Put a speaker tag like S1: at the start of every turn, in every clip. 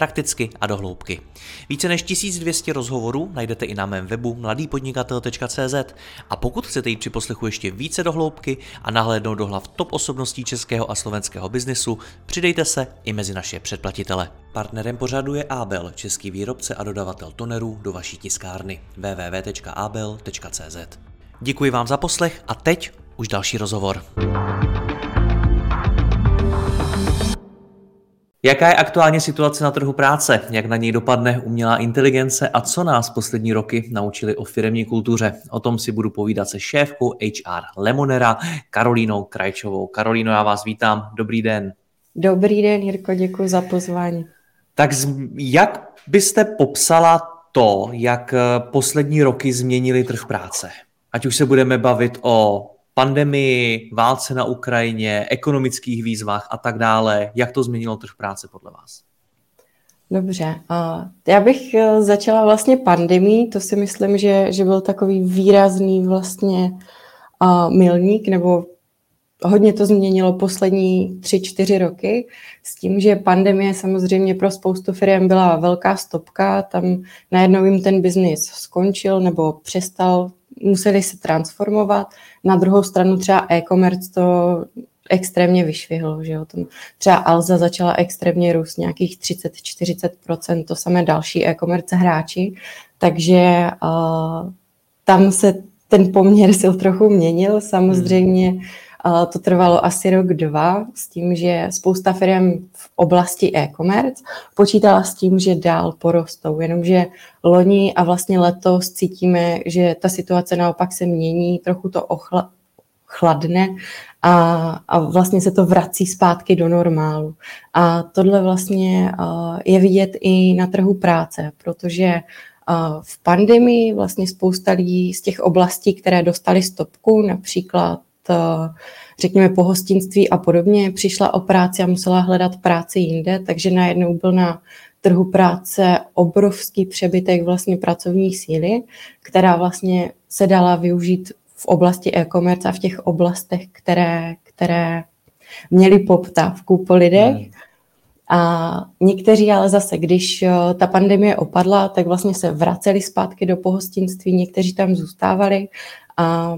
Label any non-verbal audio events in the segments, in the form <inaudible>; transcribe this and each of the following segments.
S1: prakticky a dohloubky. Více než 1200 rozhovorů najdete i na mém webu mladýpodnikatel.cz a pokud chcete jít při poslechu ještě více dohloubky a nahlédnout do hlav top osobností českého a slovenského biznesu, přidejte se i mezi naše předplatitele. Partnerem pořadu je Abel, český výrobce a dodavatel tonerů do vaší tiskárny www.abel.cz. Děkuji vám za poslech a teď už další rozhovor. Jaká je aktuálně situace na trhu práce? Jak na něj dopadne umělá inteligence a co nás poslední roky naučili o firemní kultuře? O tom si budu povídat se šéfkou HR Lemonera Karolínou Krajčovou. Karolíno, já vás vítám. Dobrý den.
S2: Dobrý den, Jirko, děkuji za pozvání.
S1: Tak jak byste popsala to, jak poslední roky změnili trh práce? Ať už se budeme bavit o pandemii, válce na Ukrajině, ekonomických výzvách a tak dále. Jak to změnilo trh práce podle vás?
S2: Dobře, já bych e, začala vlastně pandemí, to si myslím, že, že byl takový výrazný vlastně milník, nebo hodně to změnilo poslední tři, čtyři roky, s tím, že pandemie samozřejmě pro spoustu firm byla velká stopka, tam najednou jim ten biznis skončil nebo přestal museli se transformovat. Na druhou stranu třeba e-commerce to extrémně vyšvihlo, že jo. Tam třeba Alza začala extrémně růst nějakých 30-40%, to samé další e-commerce hráči, takže uh, tam se ten poměr sil trochu měnil, samozřejmě hmm to trvalo asi rok, dva, s tím, že spousta firm v oblasti e-commerce počítala s tím, že dál porostou, jenomže loni a vlastně letos cítíme, že ta situace naopak se mění, trochu to ochla, chladne a, a vlastně se to vrací zpátky do normálu. A tohle vlastně je vidět i na trhu práce, protože v pandemii vlastně spousta lidí z těch oblastí, které dostali stopku, například řekněme pohostinství a podobně, přišla o práci a musela hledat práci jinde, takže najednou byl na trhu práce obrovský přebytek vlastně pracovní síly, která vlastně se dala využít v oblasti e-commerce a v těch oblastech, které, které měly poptávku po lidech. Hmm. A někteří ale zase, když eh, ta pandemie opadla, tak vlastně se vraceli zpátky do pohostinství, někteří tam zůstávali a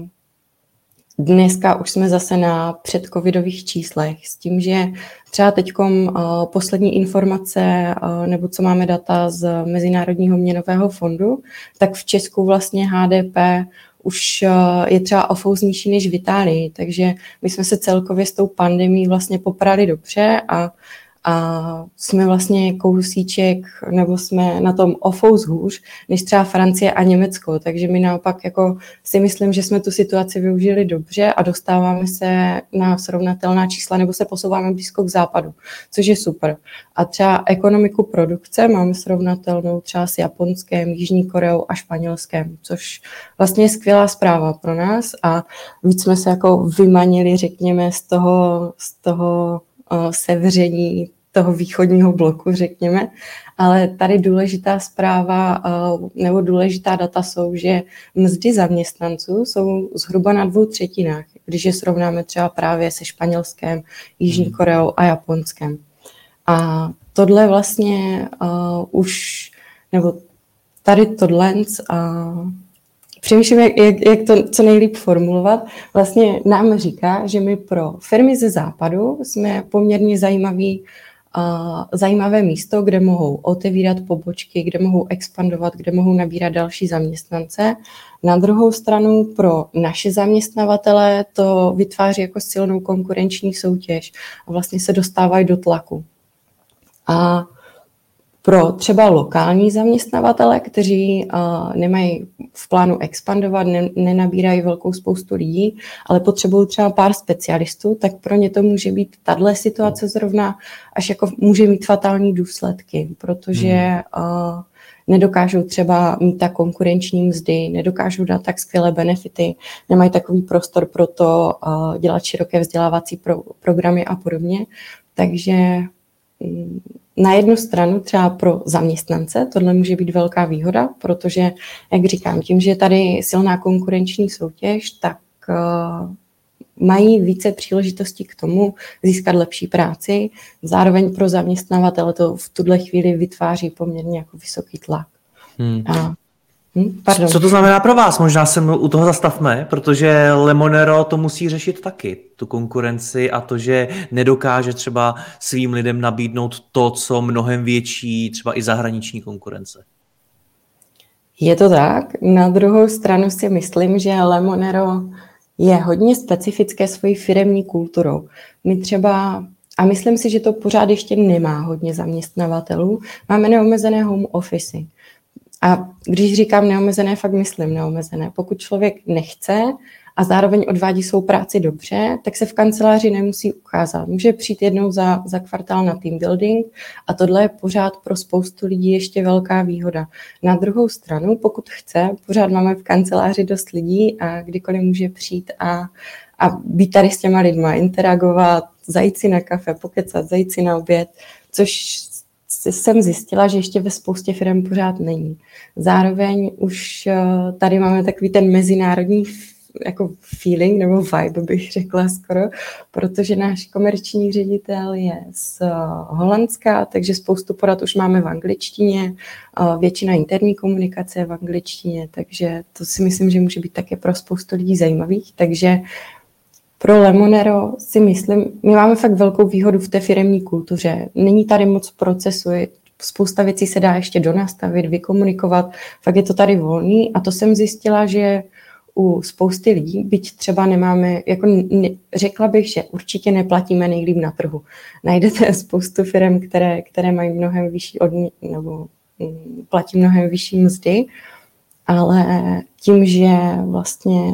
S2: Dneska už jsme zase na předcovidových číslech s tím, že třeba teď uh, poslední informace uh, nebo co máme data z Mezinárodního měnového fondu, tak v Česku vlastně HDP už uh, je třeba o nižší než v Itálii, takže my jsme se celkově s tou pandemí vlastně poprali dobře a a jsme vlastně kousíček, nebo jsme na tom ofous hůř, než třeba Francie a Německo. Takže my naopak jako si myslím, že jsme tu situaci využili dobře a dostáváme se na srovnatelná čísla, nebo se posouváme blízko k západu, což je super. A třeba ekonomiku produkce máme srovnatelnou třeba s Japonskem, Jižní Koreou a Španělskem, což vlastně je skvělá zpráva pro nás a víc jsme se jako vymanili, řekněme, z toho, z toho sevření toho východního bloku, řekněme. Ale tady důležitá zpráva nebo důležitá data jsou, že mzdy zaměstnanců jsou zhruba na dvou třetinách, když je srovnáme třeba právě se Španělskem, Jižní hmm. Koreou a Japonskem. A tohle vlastně uh, už, nebo tady tohle uh, přemýšlím, jak, jak, jak to co nejlíp formulovat, vlastně nám říká, že my pro firmy ze západu jsme poměrně zajímavý uh, zajímavé místo, kde mohou otevírat pobočky, kde mohou expandovat, kde mohou nabírat další zaměstnance. Na druhou stranu pro naše zaměstnavatele to vytváří jako silnou konkurenční soutěž a vlastně se dostávají do tlaku. A pro třeba lokální zaměstnavatele, kteří uh, nemají v plánu expandovat, ne, nenabírají velkou spoustu lidí, ale potřebují třeba pár specialistů, tak pro ně to může být tahle situace zrovna až jako může mít fatální důsledky, protože uh, nedokážou třeba mít tak konkurenční mzdy, nedokážou dát tak skvělé benefity, nemají takový prostor pro to uh, dělat široké vzdělávací pro, programy a podobně. Takže um, na jednu stranu třeba pro zaměstnance tohle může být velká výhoda, protože, jak říkám, tím, že je tady silná konkurenční soutěž, tak uh, mají více příležitostí k tomu získat lepší práci. Zároveň pro zaměstnavatele to v tuhle chvíli vytváří poměrně jako vysoký tlak. Hmm. A
S1: Hm, pardon. Co to znamená pro vás? Možná se u toho zastavme, protože Lemonero to musí řešit taky, tu konkurenci a to, že nedokáže třeba svým lidem nabídnout to, co mnohem větší, třeba i zahraniční konkurence.
S2: Je to tak. Na druhou stranu si myslím, že Lemonero je hodně specifické svojí firemní kulturou. My třeba, a myslím si, že to pořád ještě nemá hodně zaměstnavatelů, máme neomezené home office. A když říkám neomezené, fakt myslím neomezené. Pokud člověk nechce a zároveň odvádí svou práci dobře, tak se v kanceláři nemusí ukázat. Může přijít jednou za, za kvartál na team building a tohle je pořád pro spoustu lidí ještě velká výhoda. Na druhou stranu, pokud chce, pořád máme v kanceláři dost lidí a kdykoliv může přijít a, a být tady s těma lidma, interagovat, zajít si na kafe, pokecat, zajít si na oběd, což jsem zjistila, že ještě ve spoustě firm pořád není. Zároveň už eh, tady máme takový ten mezinárodní jako feeling nebo vibe, bych řekla skoro, protože náš komerční ředitel je z eh, Holandska, takže spoustu porad už máme v angličtině, eh, většina interní komunikace je v angličtině, takže to si myslím, že může být také pro spoustu lidí zajímavých, takže pro Lemonero si myslím, my máme fakt velkou výhodu v té firemní kultuře. Není tady moc procesu, spousta věcí se dá ještě donastavit, vykomunikovat, fakt je to tady volný a to jsem zjistila, že u spousty lidí, byť třeba nemáme, jako ne, řekla bych, že určitě neplatíme nejlíp na trhu. Najdete spoustu firm, které, které mají mnohem vyšší odmě, nebo mm, platí mnohem vyšší mzdy, ale tím, že vlastně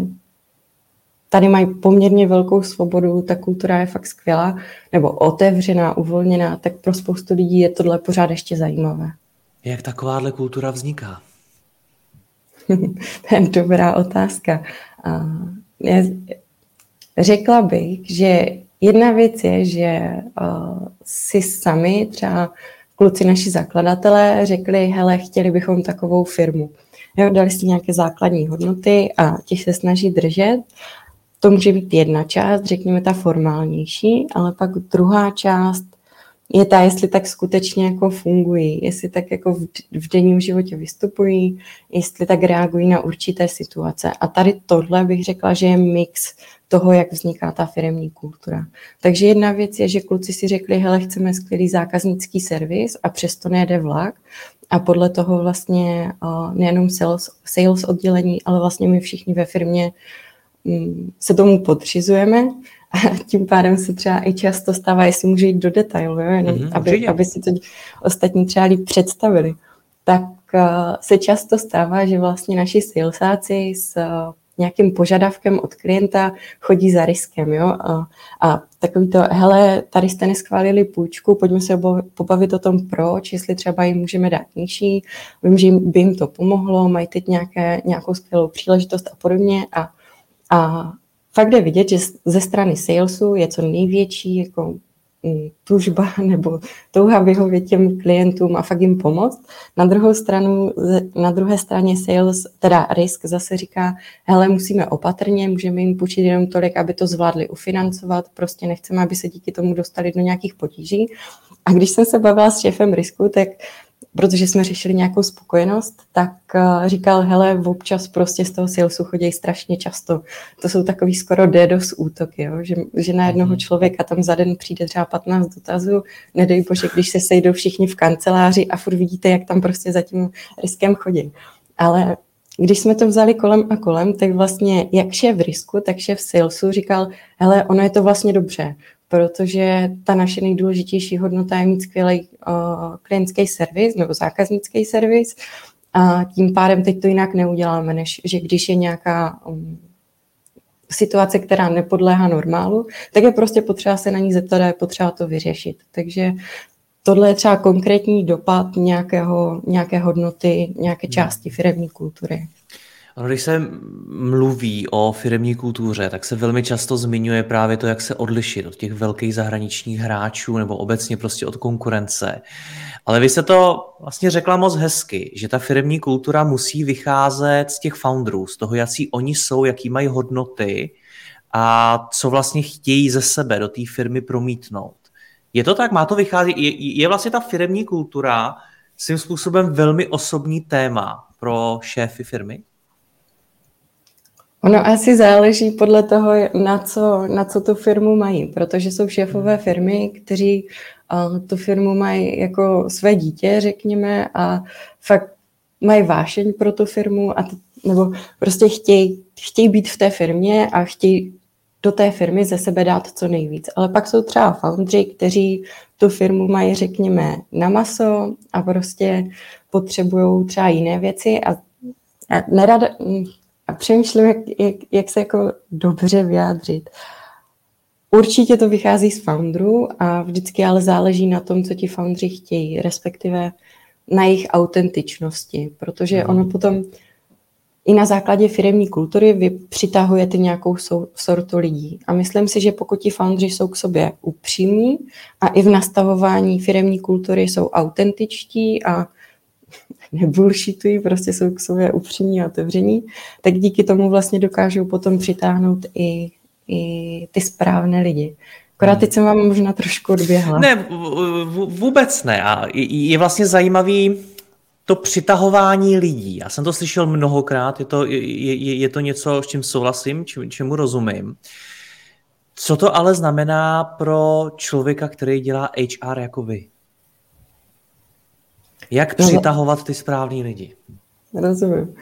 S2: tady mají poměrně velkou svobodu, ta kultura je fakt skvělá, nebo otevřená, uvolněná, tak pro spoustu lidí je tohle pořád ještě zajímavé.
S1: Jak takováhle kultura vzniká? <laughs>
S2: to je dobrá otázka. Já řekla bych, že jedna věc je, že si sami, třeba kluci naši zakladatelé, řekli, hele, chtěli bychom takovou firmu. Jo, dali si nějaké základní hodnoty a těch se snaží držet to může být jedna část, řekněme ta formálnější, ale pak druhá část je ta, jestli tak skutečně jako fungují, jestli tak jako v, v denním životě vystupují, jestli tak reagují na určité situace. A tady tohle bych řekla, že je mix toho, jak vzniká ta firmní kultura. Takže jedna věc je, že kluci si řekli, hele, chceme skvělý zákaznický servis a přesto nejde vlak. A podle toho vlastně uh, nejenom sales, sales oddělení, ale vlastně my všichni ve firmě Mm, se tomu podřizujeme a tím pádem se třeba i často stává, jestli může jít do detailu, jo? Jenom, mm-hmm, aby, aby si to ostatní třeba líp představili. Tak uh, se často stává, že vlastně naši salesáci s uh, nějakým požadavkem od klienta chodí za riskem, jo, a, a takový to, hele, tady jste neschválili půjčku, pojďme se pobavit o tom proč, jestli třeba jim můžeme dát nižší, vím, že by jim to pomohlo, mají teď nějaké, nějakou skvělou příležitost a podobně a a fakt jde vidět, že ze strany salesu je co největší jako mm, tužba <laughs> nebo touha vyhovět těm klientům a fakt jim pomoct. Na druhou stranu, na druhé straně sales, teda risk zase říká, hele, musíme opatrně, můžeme jim půjčit jenom tolik, aby to zvládli ufinancovat, prostě nechceme, aby se díky tomu dostali do nějakých potíží. A když jsem se bavila s šéfem risku, tak protože jsme řešili nějakou spokojenost, tak eh, říkal, hele, občas prostě z toho salesu chodí strašně často. To jsou takový skoro DDoS útoky, jo? Že, že na jednoho mhm. člověka tam za den přijde třeba 15 dotazů, nedej bože, když se sejdou všichni v kanceláři a furt vidíte, jak tam prostě za tím riskem chodí. Ale když jsme to vzali kolem a kolem, tak vlastně jak šéf risku, tak šéf salesu říkal, hele, ono je to vlastně dobře, protože ta naše nejdůležitější hodnota je mít skvělý uh, klientský servis nebo zákaznický servis a tím pádem teď to jinak neuděláme, než že když je nějaká um, situace, která nepodléhá normálu, tak je prostě potřeba se na ní zeptat a je potřeba to vyřešit. Takže tohle je třeba konkrétní dopad nějakého, nějaké hodnoty, nějaké části firmní kultury.
S1: Když se mluví o firmní kultuře, tak se velmi často zmiňuje právě to, jak se odlišit od těch velkých zahraničních hráčů nebo obecně prostě od konkurence. Ale vy se to vlastně řekla moc hezky, že ta firmní kultura musí vycházet z těch founderů, z toho, jaký oni jsou, jaký mají hodnoty a co vlastně chtějí ze sebe do té firmy promítnout. Je to tak? Má to vycházet? Je, je vlastně ta firmní kultura svým způsobem velmi osobní téma pro šéfy firmy?
S2: Ono asi záleží podle toho, na co, na co tu firmu mají, protože jsou šéfové firmy, kteří uh, tu firmu mají jako své dítě, řekněme, a fakt mají vášeň pro tu firmu, a t- nebo prostě chtějí, chtějí být v té firmě a chtějí do té firmy ze sebe dát co nejvíc. Ale pak jsou třeba foundři, kteří tu firmu mají, řekněme, na maso a prostě potřebují třeba jiné věci a, a nerada, a přemýšlím, jak, jak, jak se jako dobře vyjádřit. Určitě to vychází z founderů a vždycky ale záleží na tom, co ti foundři chtějí, respektive na jejich autentičnosti, protože ono potom i na základě firemní kultury vy přitahujete nějakou sortu lidí. A myslím si, že pokud ti foundři jsou k sobě upřímní a i v nastavování firemní kultury jsou autentičtí a nebullshitují, prostě jsou k sobě upřímní a otevření, tak díky tomu vlastně dokážou potom přitáhnout i, i ty správné lidi. Akorát teď jsem vám možná trošku odběhla.
S1: Ne, vůbec ne. A je vlastně zajímavý to přitahování lidí. Já jsem to slyšel mnohokrát, je to, je, je, je to něco, s čím souhlasím, čím, čemu rozumím. Co to ale znamená pro člověka, který dělá HR jako vy? Jak no, přitahovat ty správný lidi?
S2: Rozumím.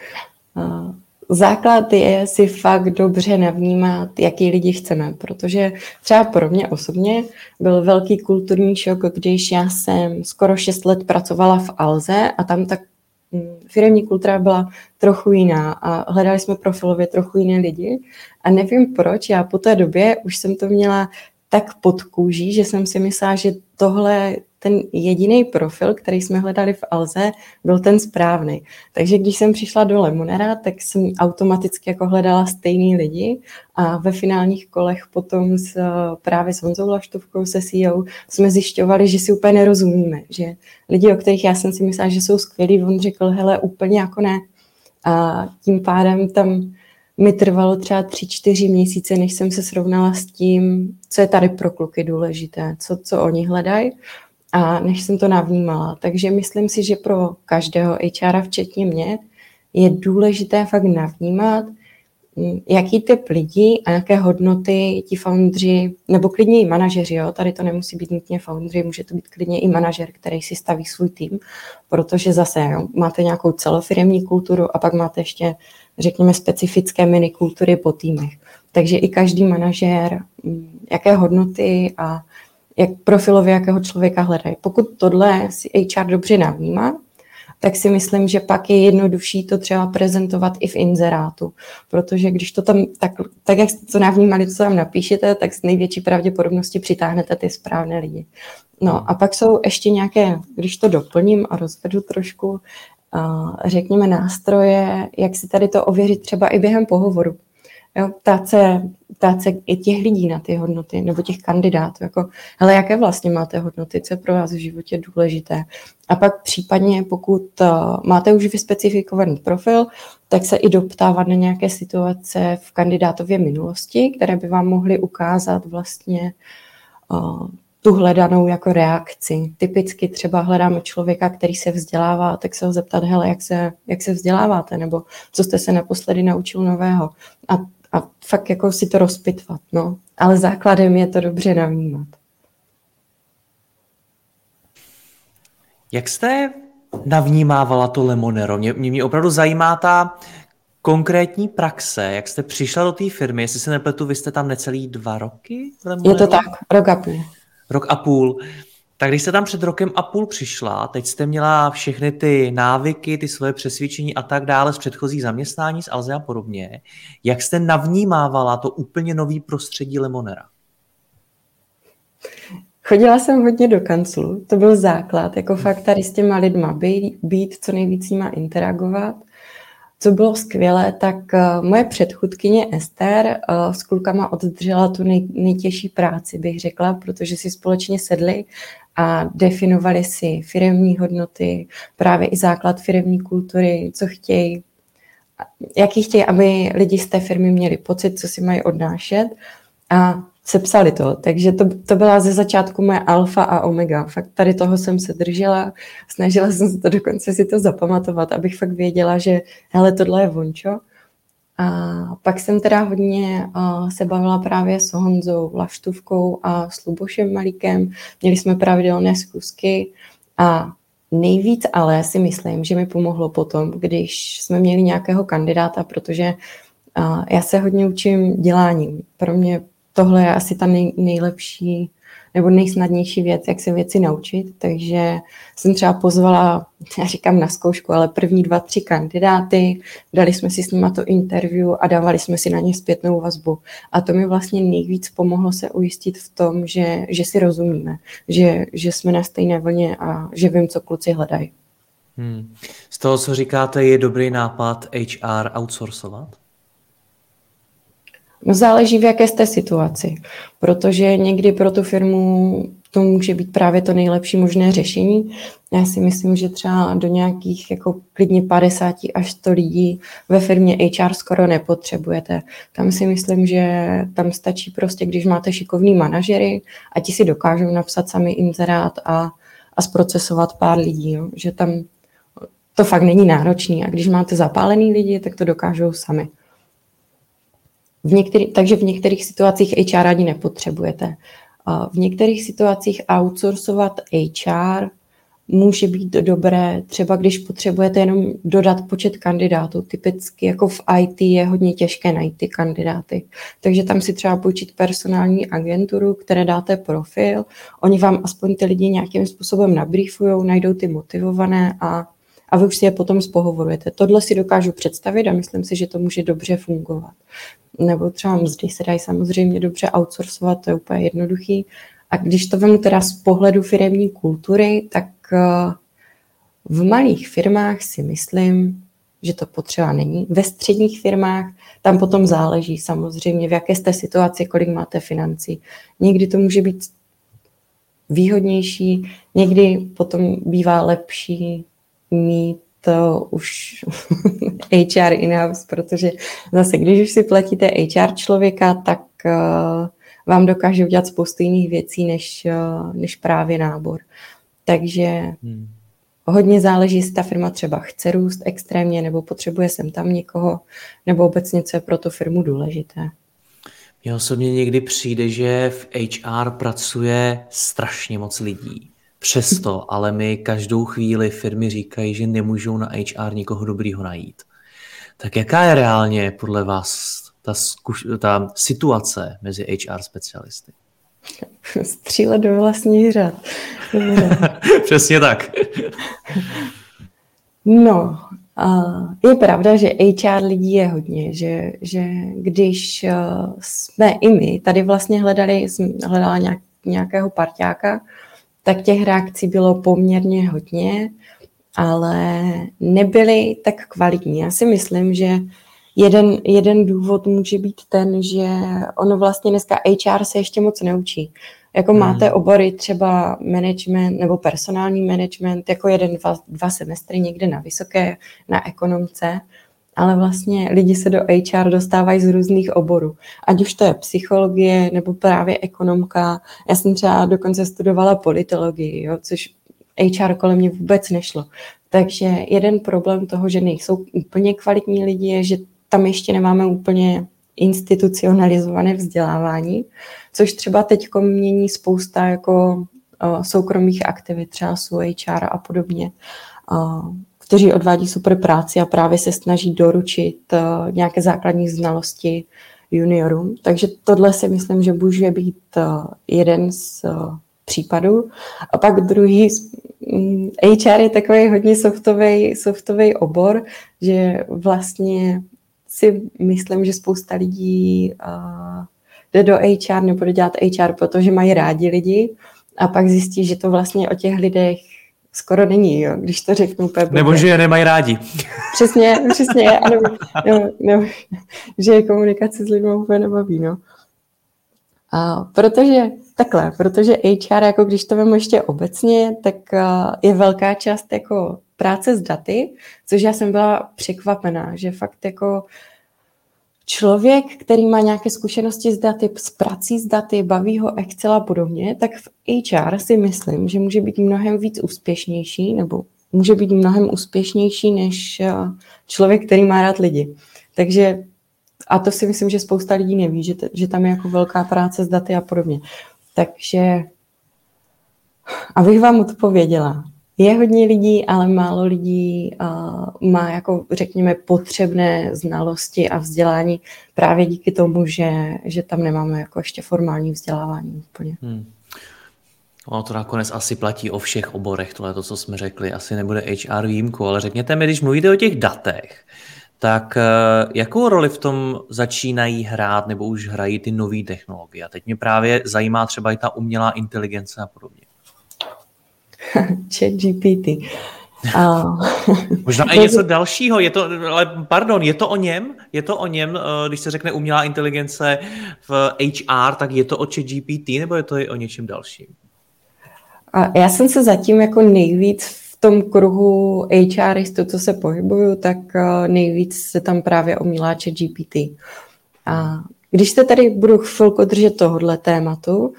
S2: Základ je si fakt dobře navnímat, jaký lidi chceme, protože třeba pro mě osobně byl velký kulturní šok, když já jsem skoro 6 let pracovala v Alze a tam tak mm, firmní kultura byla trochu jiná a hledali jsme profilově trochu jiné lidi a nevím proč, já po té době už jsem to měla tak pod kůží, že jsem si myslela, že tohle ten jediný profil, který jsme hledali v Alze, byl ten správný. Takže když jsem přišla do Lemonera, tak jsem automaticky jako hledala stejný lidi a ve finálních kolech potom s, právě s Honzou Laštovkou, se CEO, jsme zjišťovali, že si úplně nerozumíme, že lidi, o kterých já jsem si myslela, že jsou skvělí, on řekl, hele, úplně jako ne. A tím pádem tam mi trvalo třeba tři, čtyři měsíce, než jsem se srovnala s tím, co je tady pro kluky důležité, co, co oni hledají a než jsem to navnímala. Takže myslím si, že pro každého HR, včetně mě, je důležité fakt navnímat, mm, jaký typ lidí a jaké hodnoty ti foundři, nebo klidně i manažeři, jo? tady to nemusí být nutně foundři, může to být klidně i manažer, který si staví svůj tým, protože zase jo, máte nějakou celofiremní kulturu a pak máte ještě, řekněme, specifické minikultury po týmech. Takže i každý manažer, mm, jaké hodnoty a jak profilově jakého člověka hledají. Pokud tohle si HR dobře navnímá, tak si myslím, že pak je jednodušší to třeba prezentovat i v inzerátu, protože když to tam, tak, tak jak to navnímali, co tam napíšete, tak s největší pravděpodobností přitáhnete ty správné lidi. No a pak jsou ještě nějaké, když to doplním a rozvedu trošku, řekněme nástroje, jak si tady to ověřit třeba i během pohovoru. Jo, ptát, se, ptát se i těch lidí na ty hodnoty, nebo těch kandidátů, jako, hele, jaké vlastně máte hodnoty, co je pro vás v životě důležité. A pak případně, pokud uh, máte už vyspecifikovaný profil, tak se i doptávat na nějaké situace v kandidátově minulosti, které by vám mohly ukázat vlastně uh, tu hledanou jako reakci. Typicky třeba hledáme člověka, který se vzdělává, tak se ho zeptat, hele, jak se, jak se vzděláváte, nebo co jste se naposledy naučil nového. A a fakt jako si to rozpitvat, no. Ale základem je to dobře navnímat.
S1: Jak jste navnímávala to Lemonero? Mě, mě, mě opravdu zajímá ta konkrétní praxe, jak jste přišla do té firmy, jestli se nepletu, vy jste tam necelý dva roky?
S2: Je to tak, rok a půl.
S1: Rok a půl. Tak když jste tam před rokem a půl přišla, teď jste měla všechny ty návyky, ty svoje přesvědčení a tak dále z předchozích zaměstnání, z Alze a podobně, jak jste navnímávala to úplně nový prostředí Lemonera?
S2: Chodila jsem hodně do kanclu, to byl základ, jako fakt tady s těma lidma být, být co nejvíc s interagovat. Co bylo skvělé, tak moje předchůdkyně Ester s klukama oddržela tu nej, nejtěžší práci, bych řekla, protože si společně sedli a definovali si firemní hodnoty, právě i základ firemní kultury, co chtějí, jaký chtějí, aby lidi z té firmy měli pocit, co si mají odnášet. A sepsali to. Takže to, to byla ze začátku moje alfa a omega. Fakt tady toho jsem se držela, snažila jsem se to dokonce si to zapamatovat, abych fakt věděla, že hele, tohle je vončo. A pak jsem teda hodně uh, se bavila právě s Honzou Laštůvkou a s Lubošem Malíkem. Měli jsme pravidelné zkusky a nejvíc ale si myslím, že mi pomohlo potom, když jsme měli nějakého kandidáta, protože uh, já se hodně učím děláním. Pro mě tohle je asi ta nej, nejlepší nebo nejsnadnější věc, jak se věci naučit. Takže jsem třeba pozvala, já říkám na zkoušku, ale první dva, tři kandidáty, dali jsme si s nimi to interview a dávali jsme si na ně zpětnou vazbu. A to mi vlastně nejvíc pomohlo se ujistit v tom, že, že si rozumíme, že, že jsme na stejné vlně a že vím, co kluci hledají.
S1: Hmm. Z toho, co říkáte, je dobrý nápad HR outsourcovat?
S2: No záleží, v jaké jste situaci, protože někdy pro tu firmu to může být právě to nejlepší možné řešení. Já si myslím, že třeba do nějakých jako klidně 50 až 100 lidí ve firmě HR skoro nepotřebujete. Tam si myslím, že tam stačí prostě, když máte šikovný manažery a ti si dokážou napsat sami inzerát a, a zprocesovat pár lidí. Jo. Že tam to fakt není náročný a když máte zapálený lidi, tak to dokážou sami. V některý, takže v některých situacích HR ani nepotřebujete. V některých situacích outsourcovat HR může být dobré, třeba když potřebujete jenom dodat počet kandidátů. Typicky jako v IT je hodně těžké najít ty kandidáty. Takže tam si třeba půjčit personální agenturu, které dáte profil, oni vám aspoň ty lidi nějakým způsobem nabriefují, najdou ty motivované a, a vy už si je potom spohovorujete. Tohle si dokážu představit a myslím si, že to může dobře fungovat nebo třeba mzdy se dají samozřejmě dobře outsourcovat, to je úplně jednoduchý. A když to vemu teda z pohledu firemní kultury, tak eh, v malých firmách si myslím, že to potřeba není. Ve středních firmách tam potom záleží samozřejmě, v jaké jste situaci, kolik máte financí. Někdy to může být výhodnější, někdy potom bývá lepší mít to už <laughs> HR in-house, protože zase, když už si platíte HR člověka, tak uh, vám dokáže udělat spoustu jiných věcí, než, uh, než právě nábor. Takže hmm. hodně záleží, jestli ta firma třeba chce růst extrémně, nebo potřebuje sem tam někoho, nebo obecně, co je pro tu firmu důležité.
S1: Mně osobně někdy přijde, že v HR pracuje strašně moc lidí. Přesto, ale mi každou chvíli firmy říkají, že nemůžou na HR nikoho dobrýho najít. Tak jaká je reálně podle vás ta, zkuš- ta situace mezi HR specialisty?
S2: Střílet do vlastních řad. <laughs>
S1: Přesně tak.
S2: no, je pravda, že HR lidí je hodně, že, že když eh, jsme i my tady vlastně hledali, hledala nějak, nějakého parťáka, tak těch reakcí bylo poměrně hodně, ale nebyly tak kvalitní. Já si myslím, že jeden, jeden důvod může být ten, že ono vlastně dneska HR se ještě moc neučí. Jako hmm. máte obory třeba management nebo personální management, jako jeden, dva, dva semestry někde na vysoké, na ekonomce, ale vlastně lidi se do HR dostávají z různých oborů. Ať už to je psychologie nebo právě ekonomka. Já jsem třeba dokonce studovala politologii, jo, což HR kolem mě vůbec nešlo. Takže jeden problém toho, že nejsou úplně kvalitní lidi, je, že tam ještě nemáme úplně institucionalizované vzdělávání, což třeba teď mění spousta jako soukromých aktivit, třeba jsou HR a podobně kteří odvádí super práci a právě se snaží doručit uh, nějaké základní znalosti juniorům. Takže tohle si myslím, že může být uh, jeden z uh, případů. A pak druhý, mm, HR je takový hodně softový, softový obor, že vlastně si myslím, že spousta lidí jde do HR nebo dělat HR, protože mají rádi lidi a pak zjistí, že to vlastně o těch lidech skoro není, jo, když to řeknu úplně.
S1: Nebo že je nemají rádi.
S2: Přesně, přesně, nebo, nebo, nebo, že je komunikace s lidmi úplně nebaví, no. A protože takhle, protože HR, jako když to vemu ještě obecně, tak je velká část jako práce s daty, což já jsem byla překvapená, že fakt jako člověk, který má nějaké zkušenosti s daty, s prací s daty, baví ho Excel a podobně, tak v HR si myslím, že může být mnohem víc úspěšnější, nebo může být mnohem úspěšnější než člověk, který má rád lidi. Takže a to si myslím, že spousta lidí neví, že, t- že tam je jako velká práce s daty a podobně. Takže abych vám odpověděla, je hodně lidí, ale málo lidí uh, má jako, řekněme, potřebné znalosti a vzdělání právě díky tomu, že, že tam nemáme jako ještě formální vzdělávání úplně. Hmm.
S1: Ono to nakonec asi platí o všech oborech, tohle to, co jsme řekli, asi nebude HR výjimku, ale řekněte mi, když mluvíte o těch datech, tak uh, jakou roli v tom začínají hrát nebo už hrají ty nové technologie? A teď mě právě zajímá třeba i ta umělá inteligence a podobně. <laughs>
S2: Chat GPT.
S1: Uh, <laughs> Možná i <laughs> něco dalšího, je to, ale pardon, je to o něm? Je to o něm, eh, když se řekne umělá inteligence v HR, tak je to o chat GPT nebo je to i o něčem dalším?
S2: A já jsem se zatím jako nejvíc v tom kruhu HRistů, co se pohybuju, tak eh, nejvíc se tam právě omílá chat GPT. A když se tady budu chvilku držet tohohle tématu,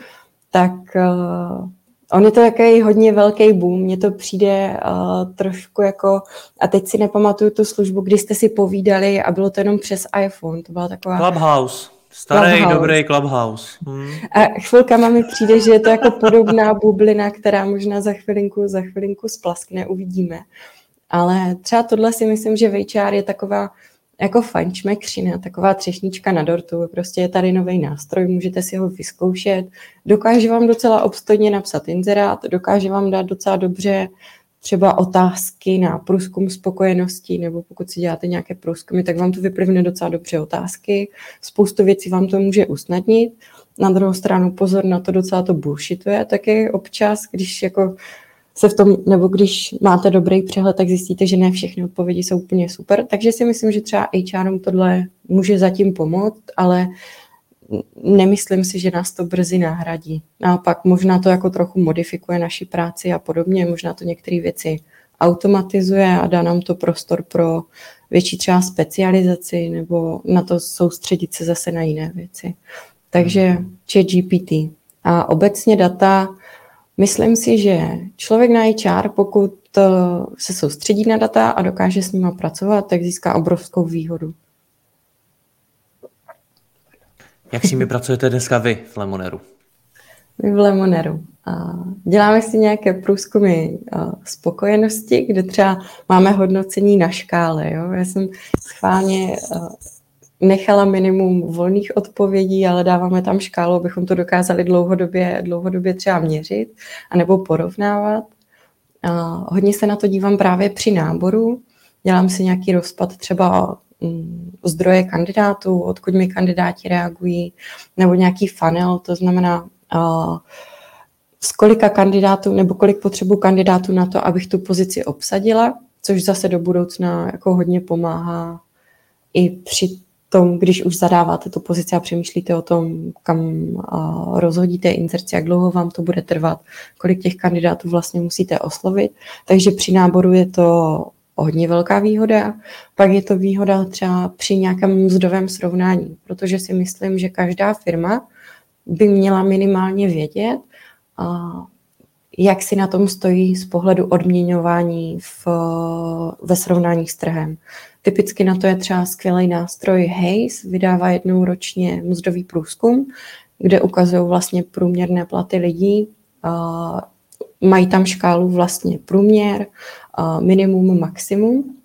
S2: tak uh, On je to jaký hodně velký boom, mně to přijde uh, trošku jako, a teď si nepamatuju tu službu, kdy jste si povídali a bylo to jenom přes iPhone, to byla taková...
S1: Clubhouse. Starý, Clubhouse. dobrý Clubhouse. Hmm.
S2: A chvilkama mi přijde, že je to jako podobná bublina, která možná za chvilinku, za chvilinku splaskne, uvidíme. Ale třeba tohle si myslím, že VHR je taková jako fančmekřina, taková třešnička na dortu. Prostě je tady nový nástroj, můžete si ho vyzkoušet. Dokáže vám docela obstojně napsat inzerát, dokáže vám dát docela dobře třeba otázky na průzkum spokojenosti, nebo pokud si děláte nějaké průzkumy, tak vám to vyplivne docela dobře otázky. Spoustu věcí vám to může usnadnit. Na druhou stranu pozor na to docela to bullshituje taky občas, když jako se v tom, nebo když máte dobrý přehled, tak zjistíte, že ne všechny odpovědi jsou úplně super. Takže si myslím, že třeba HR tohle může zatím pomoct, ale nemyslím si, že nás to brzy nahradí. Naopak možná to jako trochu modifikuje naši práci a podobně, možná to některé věci automatizuje a dá nám to prostor pro větší třeba specializaci nebo na to soustředit se zase na jiné věci. Takže chat GPT. A obecně data Myslím si, že člověk na HR, pokud eh, se soustředí na data a dokáže s nimi pracovat, tak získá obrovskou výhodu.
S1: Jak s nimi pracujete dneska vy v Lemoneru?
S2: My v Lemoneru. Děláme si nějaké průzkumy eh, spokojenosti, kde třeba máme hodnocení na škále. Jo? Já jsem schválně eh, nechala minimum volných odpovědí, ale dáváme tam škálu, abychom to dokázali dlouhodobě, dlouhodobě třeba měřit anebo porovnávat. A hodně se na to dívám právě při náboru. Dělám si nějaký rozpad třeba mm, zdroje kandidátů, odkud mi kandidáti reagují, nebo nějaký funnel, to znamená, z kolika kandidátů nebo kolik potřebu kandidátů na to, abych tu pozici obsadila, což zase do budoucna jako hodně pomáhá i při tom, když už zadáváte tu pozici a přemýšlíte o tom, kam rozhodíte inzerci, jak dlouho vám to bude trvat, kolik těch kandidátů vlastně musíte oslovit. Takže při náboru je to hodně velká výhoda. Pak je to výhoda třeba při nějakém mzdovém srovnání, protože si myslím, že každá firma by měla minimálně vědět, jak si na tom stojí z pohledu odměňování v, ve srovnání s trhem. Typicky na to je třeba skvělý nástroj Haze, vydává jednou ročně mzdový průzkum, kde ukazují vlastně průměrné platy lidí. Mají tam škálu vlastně průměr, minimum, maximum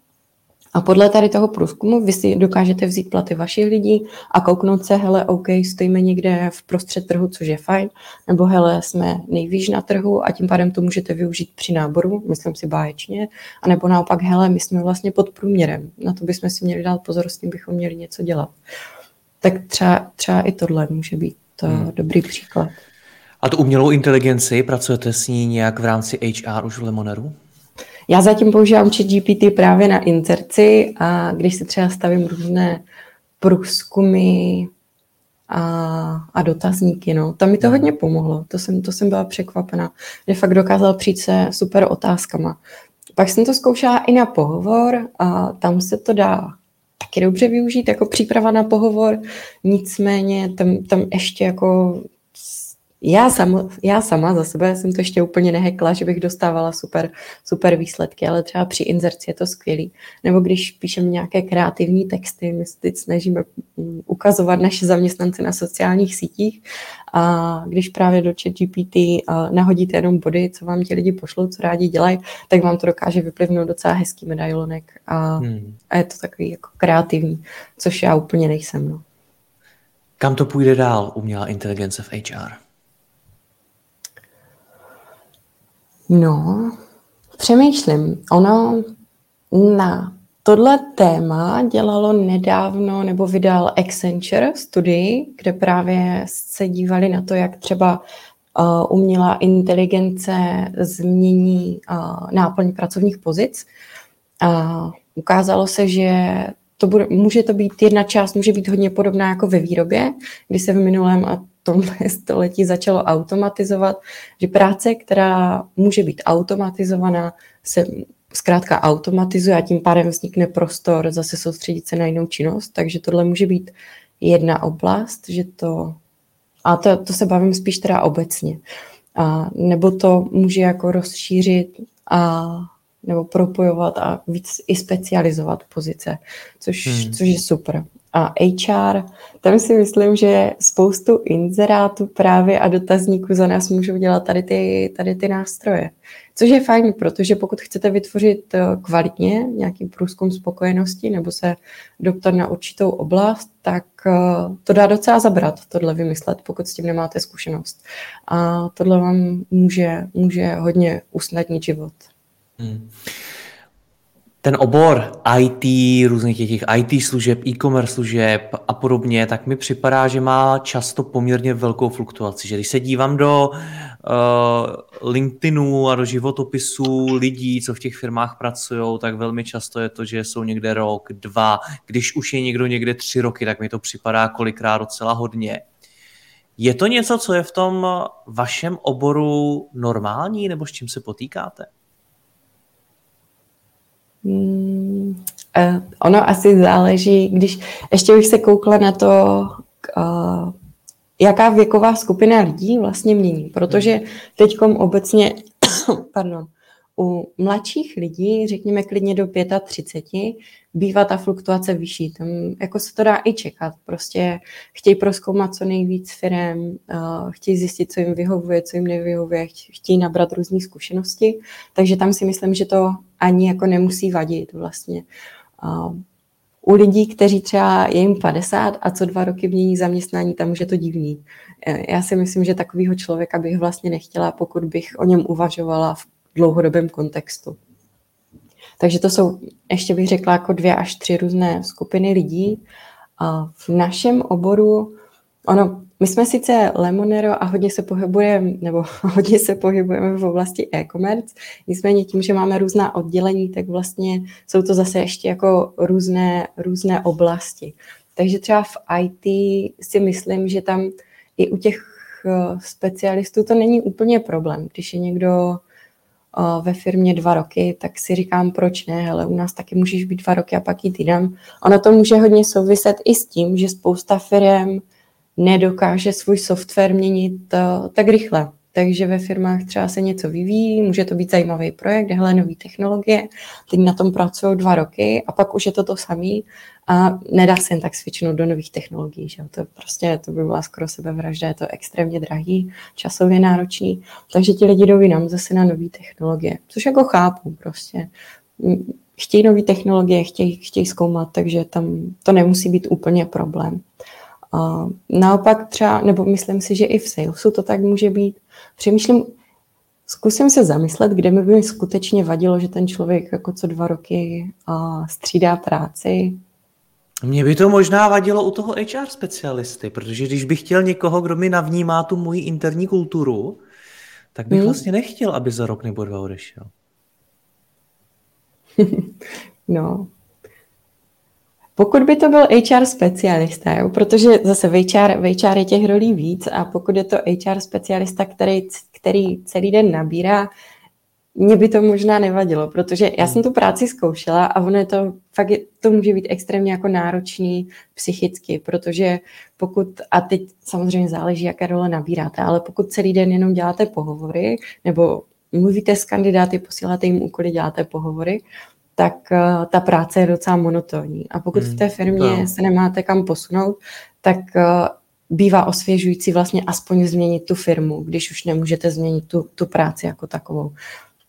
S2: a podle tady toho průzkumu vy si dokážete vzít platy vašich lidí a kouknout se, hele, OK, stojíme někde v prostřed trhu, což je fajn, nebo hele, jsme nejvýš na trhu a tím pádem to můžete využít při náboru, myslím si báječně, a nebo naopak, hele, my jsme vlastně pod průměrem, na to bychom si měli dát pozor, s tím bychom měli něco dělat. Tak třeba, třeba i tohle může být to hmm. dobrý příklad.
S1: A tu umělou inteligenci, pracujete s ní nějak v rámci HR už v Lemoneru?
S2: Já zatím používám chat GPT právě na inzerci a když si třeba stavím různé průzkumy a, a dotazníky, no. Tam mi to hodně pomohlo, to jsem, to jsem byla překvapena, že fakt dokázal přijít se super otázkama. Pak jsem to zkoušela i na pohovor a tam se to dá taky dobře využít jako příprava na pohovor, nicméně tam, tam ještě jako já, sam, já sama za sebe jsem to ještě úplně nehekla, že bych dostávala super, super výsledky, ale třeba při inzerci je to skvělý. Nebo když píšeme nějaké kreativní texty, my se teď snažíme mm, ukazovat naše zaměstnance na sociálních sítích a když právě do ChatGPT nahodíte jenom body, co vám ti lidi pošlou, co rádi dělají, tak vám to dokáže vyplivnout docela hezký medailonek a, hmm. a je to takový jako kreativní, což já úplně nejsem. No.
S1: Kam to půjde dál, umělá inteligence v HR?
S2: No, přemýšlím. Ono na tohle téma dělalo nedávno nebo vydal Accenture studii, kde právě se dívali na to, jak třeba uh, umělá inteligence změní uh, náplň pracovních pozic. A ukázalo se, že to bude, může to být jedna část, může být hodně podobná jako ve výrobě, kdy se v minulém a tomhle <laughs> století začalo automatizovat, že práce, která může být automatizovaná, se zkrátka automatizuje a tím pádem vznikne prostor zase soustředit se na jinou činnost, takže tohle může být jedna oblast, že to, a to, to se bavím spíš teda obecně, a, nebo to může jako rozšířit a nebo propojovat a víc i specializovat pozice, což, hmm. což je super a HR, tam si myslím, že spoustu inzerátů právě a dotazníků za nás můžou dělat tady ty, tady ty nástroje. Což je fajn, protože pokud chcete vytvořit eh, kvalitně nějaký průzkum spokojenosti nebo se doptat na určitou oblast, tak eh, to dá docela zabrat, tohle vymyslet, pokud s tím nemáte zkušenost. A tohle vám může, může hodně usnadnit život. Hmm
S1: ten obor IT, různých těch IT služeb, e-commerce služeb a podobně, tak mi připadá, že má často poměrně velkou fluktuaci. Že když se dívám do uh, LinkedInu a do životopisů lidí, co v těch firmách pracují, tak velmi často je to, že jsou někde rok, dva. Když už je někdo někde tři roky, tak mi to připadá kolikrát docela hodně. Je to něco, co je v tom vašem oboru normální, nebo s čím se potýkáte?
S2: Hmm, uh, ono asi záleží, když ještě bych se koukla na to, uh, jaká věková skupina lidí vlastně mění, protože teď obecně, <coughs> pardon, u mladších lidí, řekněme klidně do 35, bývá ta fluktuace vyšší. Tam jako se to dá i čekat. Prostě chtějí proskoumat co nejvíc firm, chtějí zjistit, co jim vyhovuje, co jim nevyhovuje, chtějí nabrat různé zkušenosti. Takže tam si myslím, že to ani jako nemusí vadit vlastně. U lidí, kteří třeba je jim 50 a co dva roky mění zaměstnání, tam už je to divný. Já si myslím, že takového člověka bych vlastně nechtěla, pokud bych o něm uvažovala v dlouhodobém kontextu. Takže to jsou, ještě bych řekla, jako dvě až tři různé skupiny lidí. A v našem oboru, ono, my jsme sice Lemonero a hodně se pohybujeme, nebo <laughs> hodně se pohybujeme v oblasti e-commerce, nicméně tím, že máme různá oddělení, tak vlastně jsou to zase ještě jako různé, různé oblasti. Takže třeba v IT si myslím, že tam i u těch eh, specialistů to není úplně problém, když je někdo ve firmě dva roky, tak si říkám, proč ne, ale u nás taky můžeš být dva roky a pak jít jinam. Ono to může hodně souviset i s tím, že spousta firm nedokáže svůj software měnit uh, tak rychle. Takže ve firmách třeba se něco vyvíjí, může to být zajímavý projekt, hele, nové technologie, teď na tom pracují dva roky a pak už je to to samé a nedá se jen tak svičnout do nových technologií. Že? To prostě to by byla skoro sebevražda, je to extrémně drahý, časově náročný, takže ti lidi jdou jinam zase na nové technologie, což jako chápu prostě. Chtějí nové technologie, chtějí, chtějí zkoumat, takže tam to nemusí být úplně problém. A naopak třeba, nebo myslím si, že i v salesu to tak může být. Přemýšlím, zkusím se zamyslet, kde mi by skutečně vadilo, že ten člověk jako co dva roky a střídá práci.
S1: Mně by to možná vadilo u toho HR specialisty, protože když bych chtěl někoho, kdo mi navnímá tu moji interní kulturu, tak bych hmm. vlastně nechtěl, aby za rok nebo dva odešel. <laughs>
S2: no, pokud by to byl HR specialista, jo, protože zase v HR, v HR je těch rolí víc a pokud je to HR specialista, který, který celý den nabírá, mě by to možná nevadilo, protože já jsem tu práci zkoušela a ono je to, fakt je, to může být extrémně jako náročný psychicky, protože pokud, a teď samozřejmě záleží, jaké role nabíráte, ale pokud celý den jenom děláte pohovory nebo mluvíte s kandidáty, posíláte jim úkoly, děláte pohovory, tak uh, ta práce je docela monotónní. A pokud hmm, v té firmě to. se nemáte kam posunout, tak uh, bývá osvěžující vlastně aspoň změnit tu firmu, když už nemůžete změnit tu, tu práci jako takovou.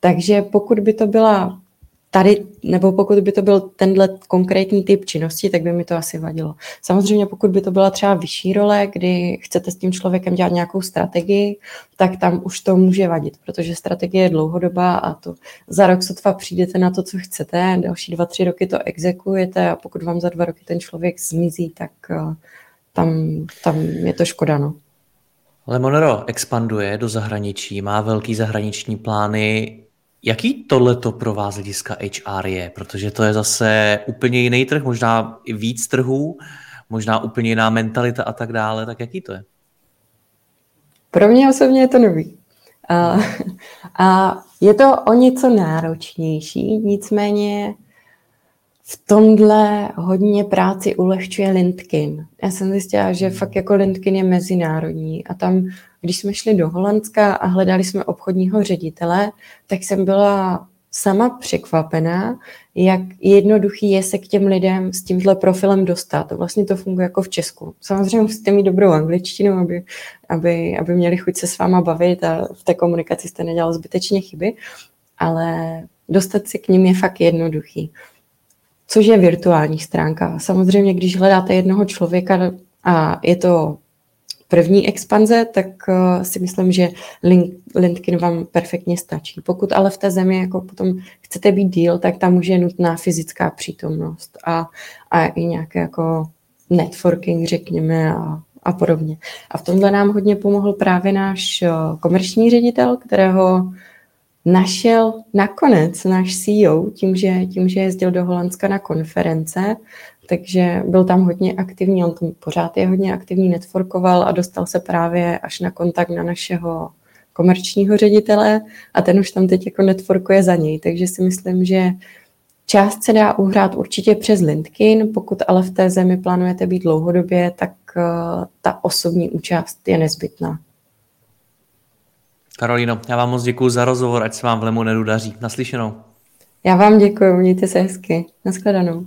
S2: Takže pokud by to byla tady, nebo pokud by to byl tenhle konkrétní typ činnosti, tak by mi to asi vadilo. Samozřejmě pokud by to byla třeba vyšší role, kdy chcete s tím člověkem dělat nějakou strategii, tak tam už to může vadit, protože strategie je dlouhodobá a to za rok sotva přijdete na to, co chcete, další dva, tři roky to exekujete a pokud vám za dva roky ten člověk zmizí, tak eh, tam, tam je to škoda. No.
S1: Lemonero expanduje do zahraničí, má velký zahraniční plány. Jaký tohleto pro vás hlediska HR je? Protože to je zase úplně jiný trh, možná i víc trhů, možná úplně jiná mentalita a tak dále. Tak jaký to je?
S2: Pro mě osobně je to nový. A, <laughs> a je to o něco náročnější, nicméně v tomhle hodně práci ulehčuje LinkedIn. Já jsem zjistila, že fakt jako LinkedIn je mezinárodní a tam když jsme šli do Holandska a hledali jsme obchodního ředitele, tak jsem byla sama překvapená, jak jednoduchý je se k těm lidem s tímhle profilem dostat. Vlastně to funguje jako v Česku. Samozřejmě musíte mít dobrou angličtinu, aby, aby, aby měli chuť se s váma bavit a v té komunikaci jste nedělal zbytečně chyby, ale dostat se k ním je fakt jednoduchý. Což je virtuální stránka. Samozřejmě, když hledáte jednoho člověka a je to první expanze, tak uh, si myslím, že link, LinkedIn vám perfektně stačí. Pokud ale v té zemi jako potom chcete být díl, tak tam může nutná fyzická přítomnost a, a i nějaké jako networking, řekněme, a, a podobně. A v tomhle nám hodně pomohl právě náš uh, komerční ředitel, kterého našel nakonec náš CEO tím, že, tím, že jezdil do Holandska na konference takže byl tam hodně aktivní, on tam pořád je hodně aktivní, networkoval a dostal se právě až na kontakt na našeho komerčního ředitele a ten už tam teď jako networkuje za něj, takže si myslím, že část se dá uhrát určitě přes LinkedIn, pokud ale v té zemi plánujete být dlouhodobě, tak uh, ta osobní účast je nezbytná.
S1: Karolino, já vám moc děkuji za rozhovor, ať se vám v Lemonedu daří. Naslyšenou.
S2: Já vám děkuji, mějte se hezky. Naschledanou.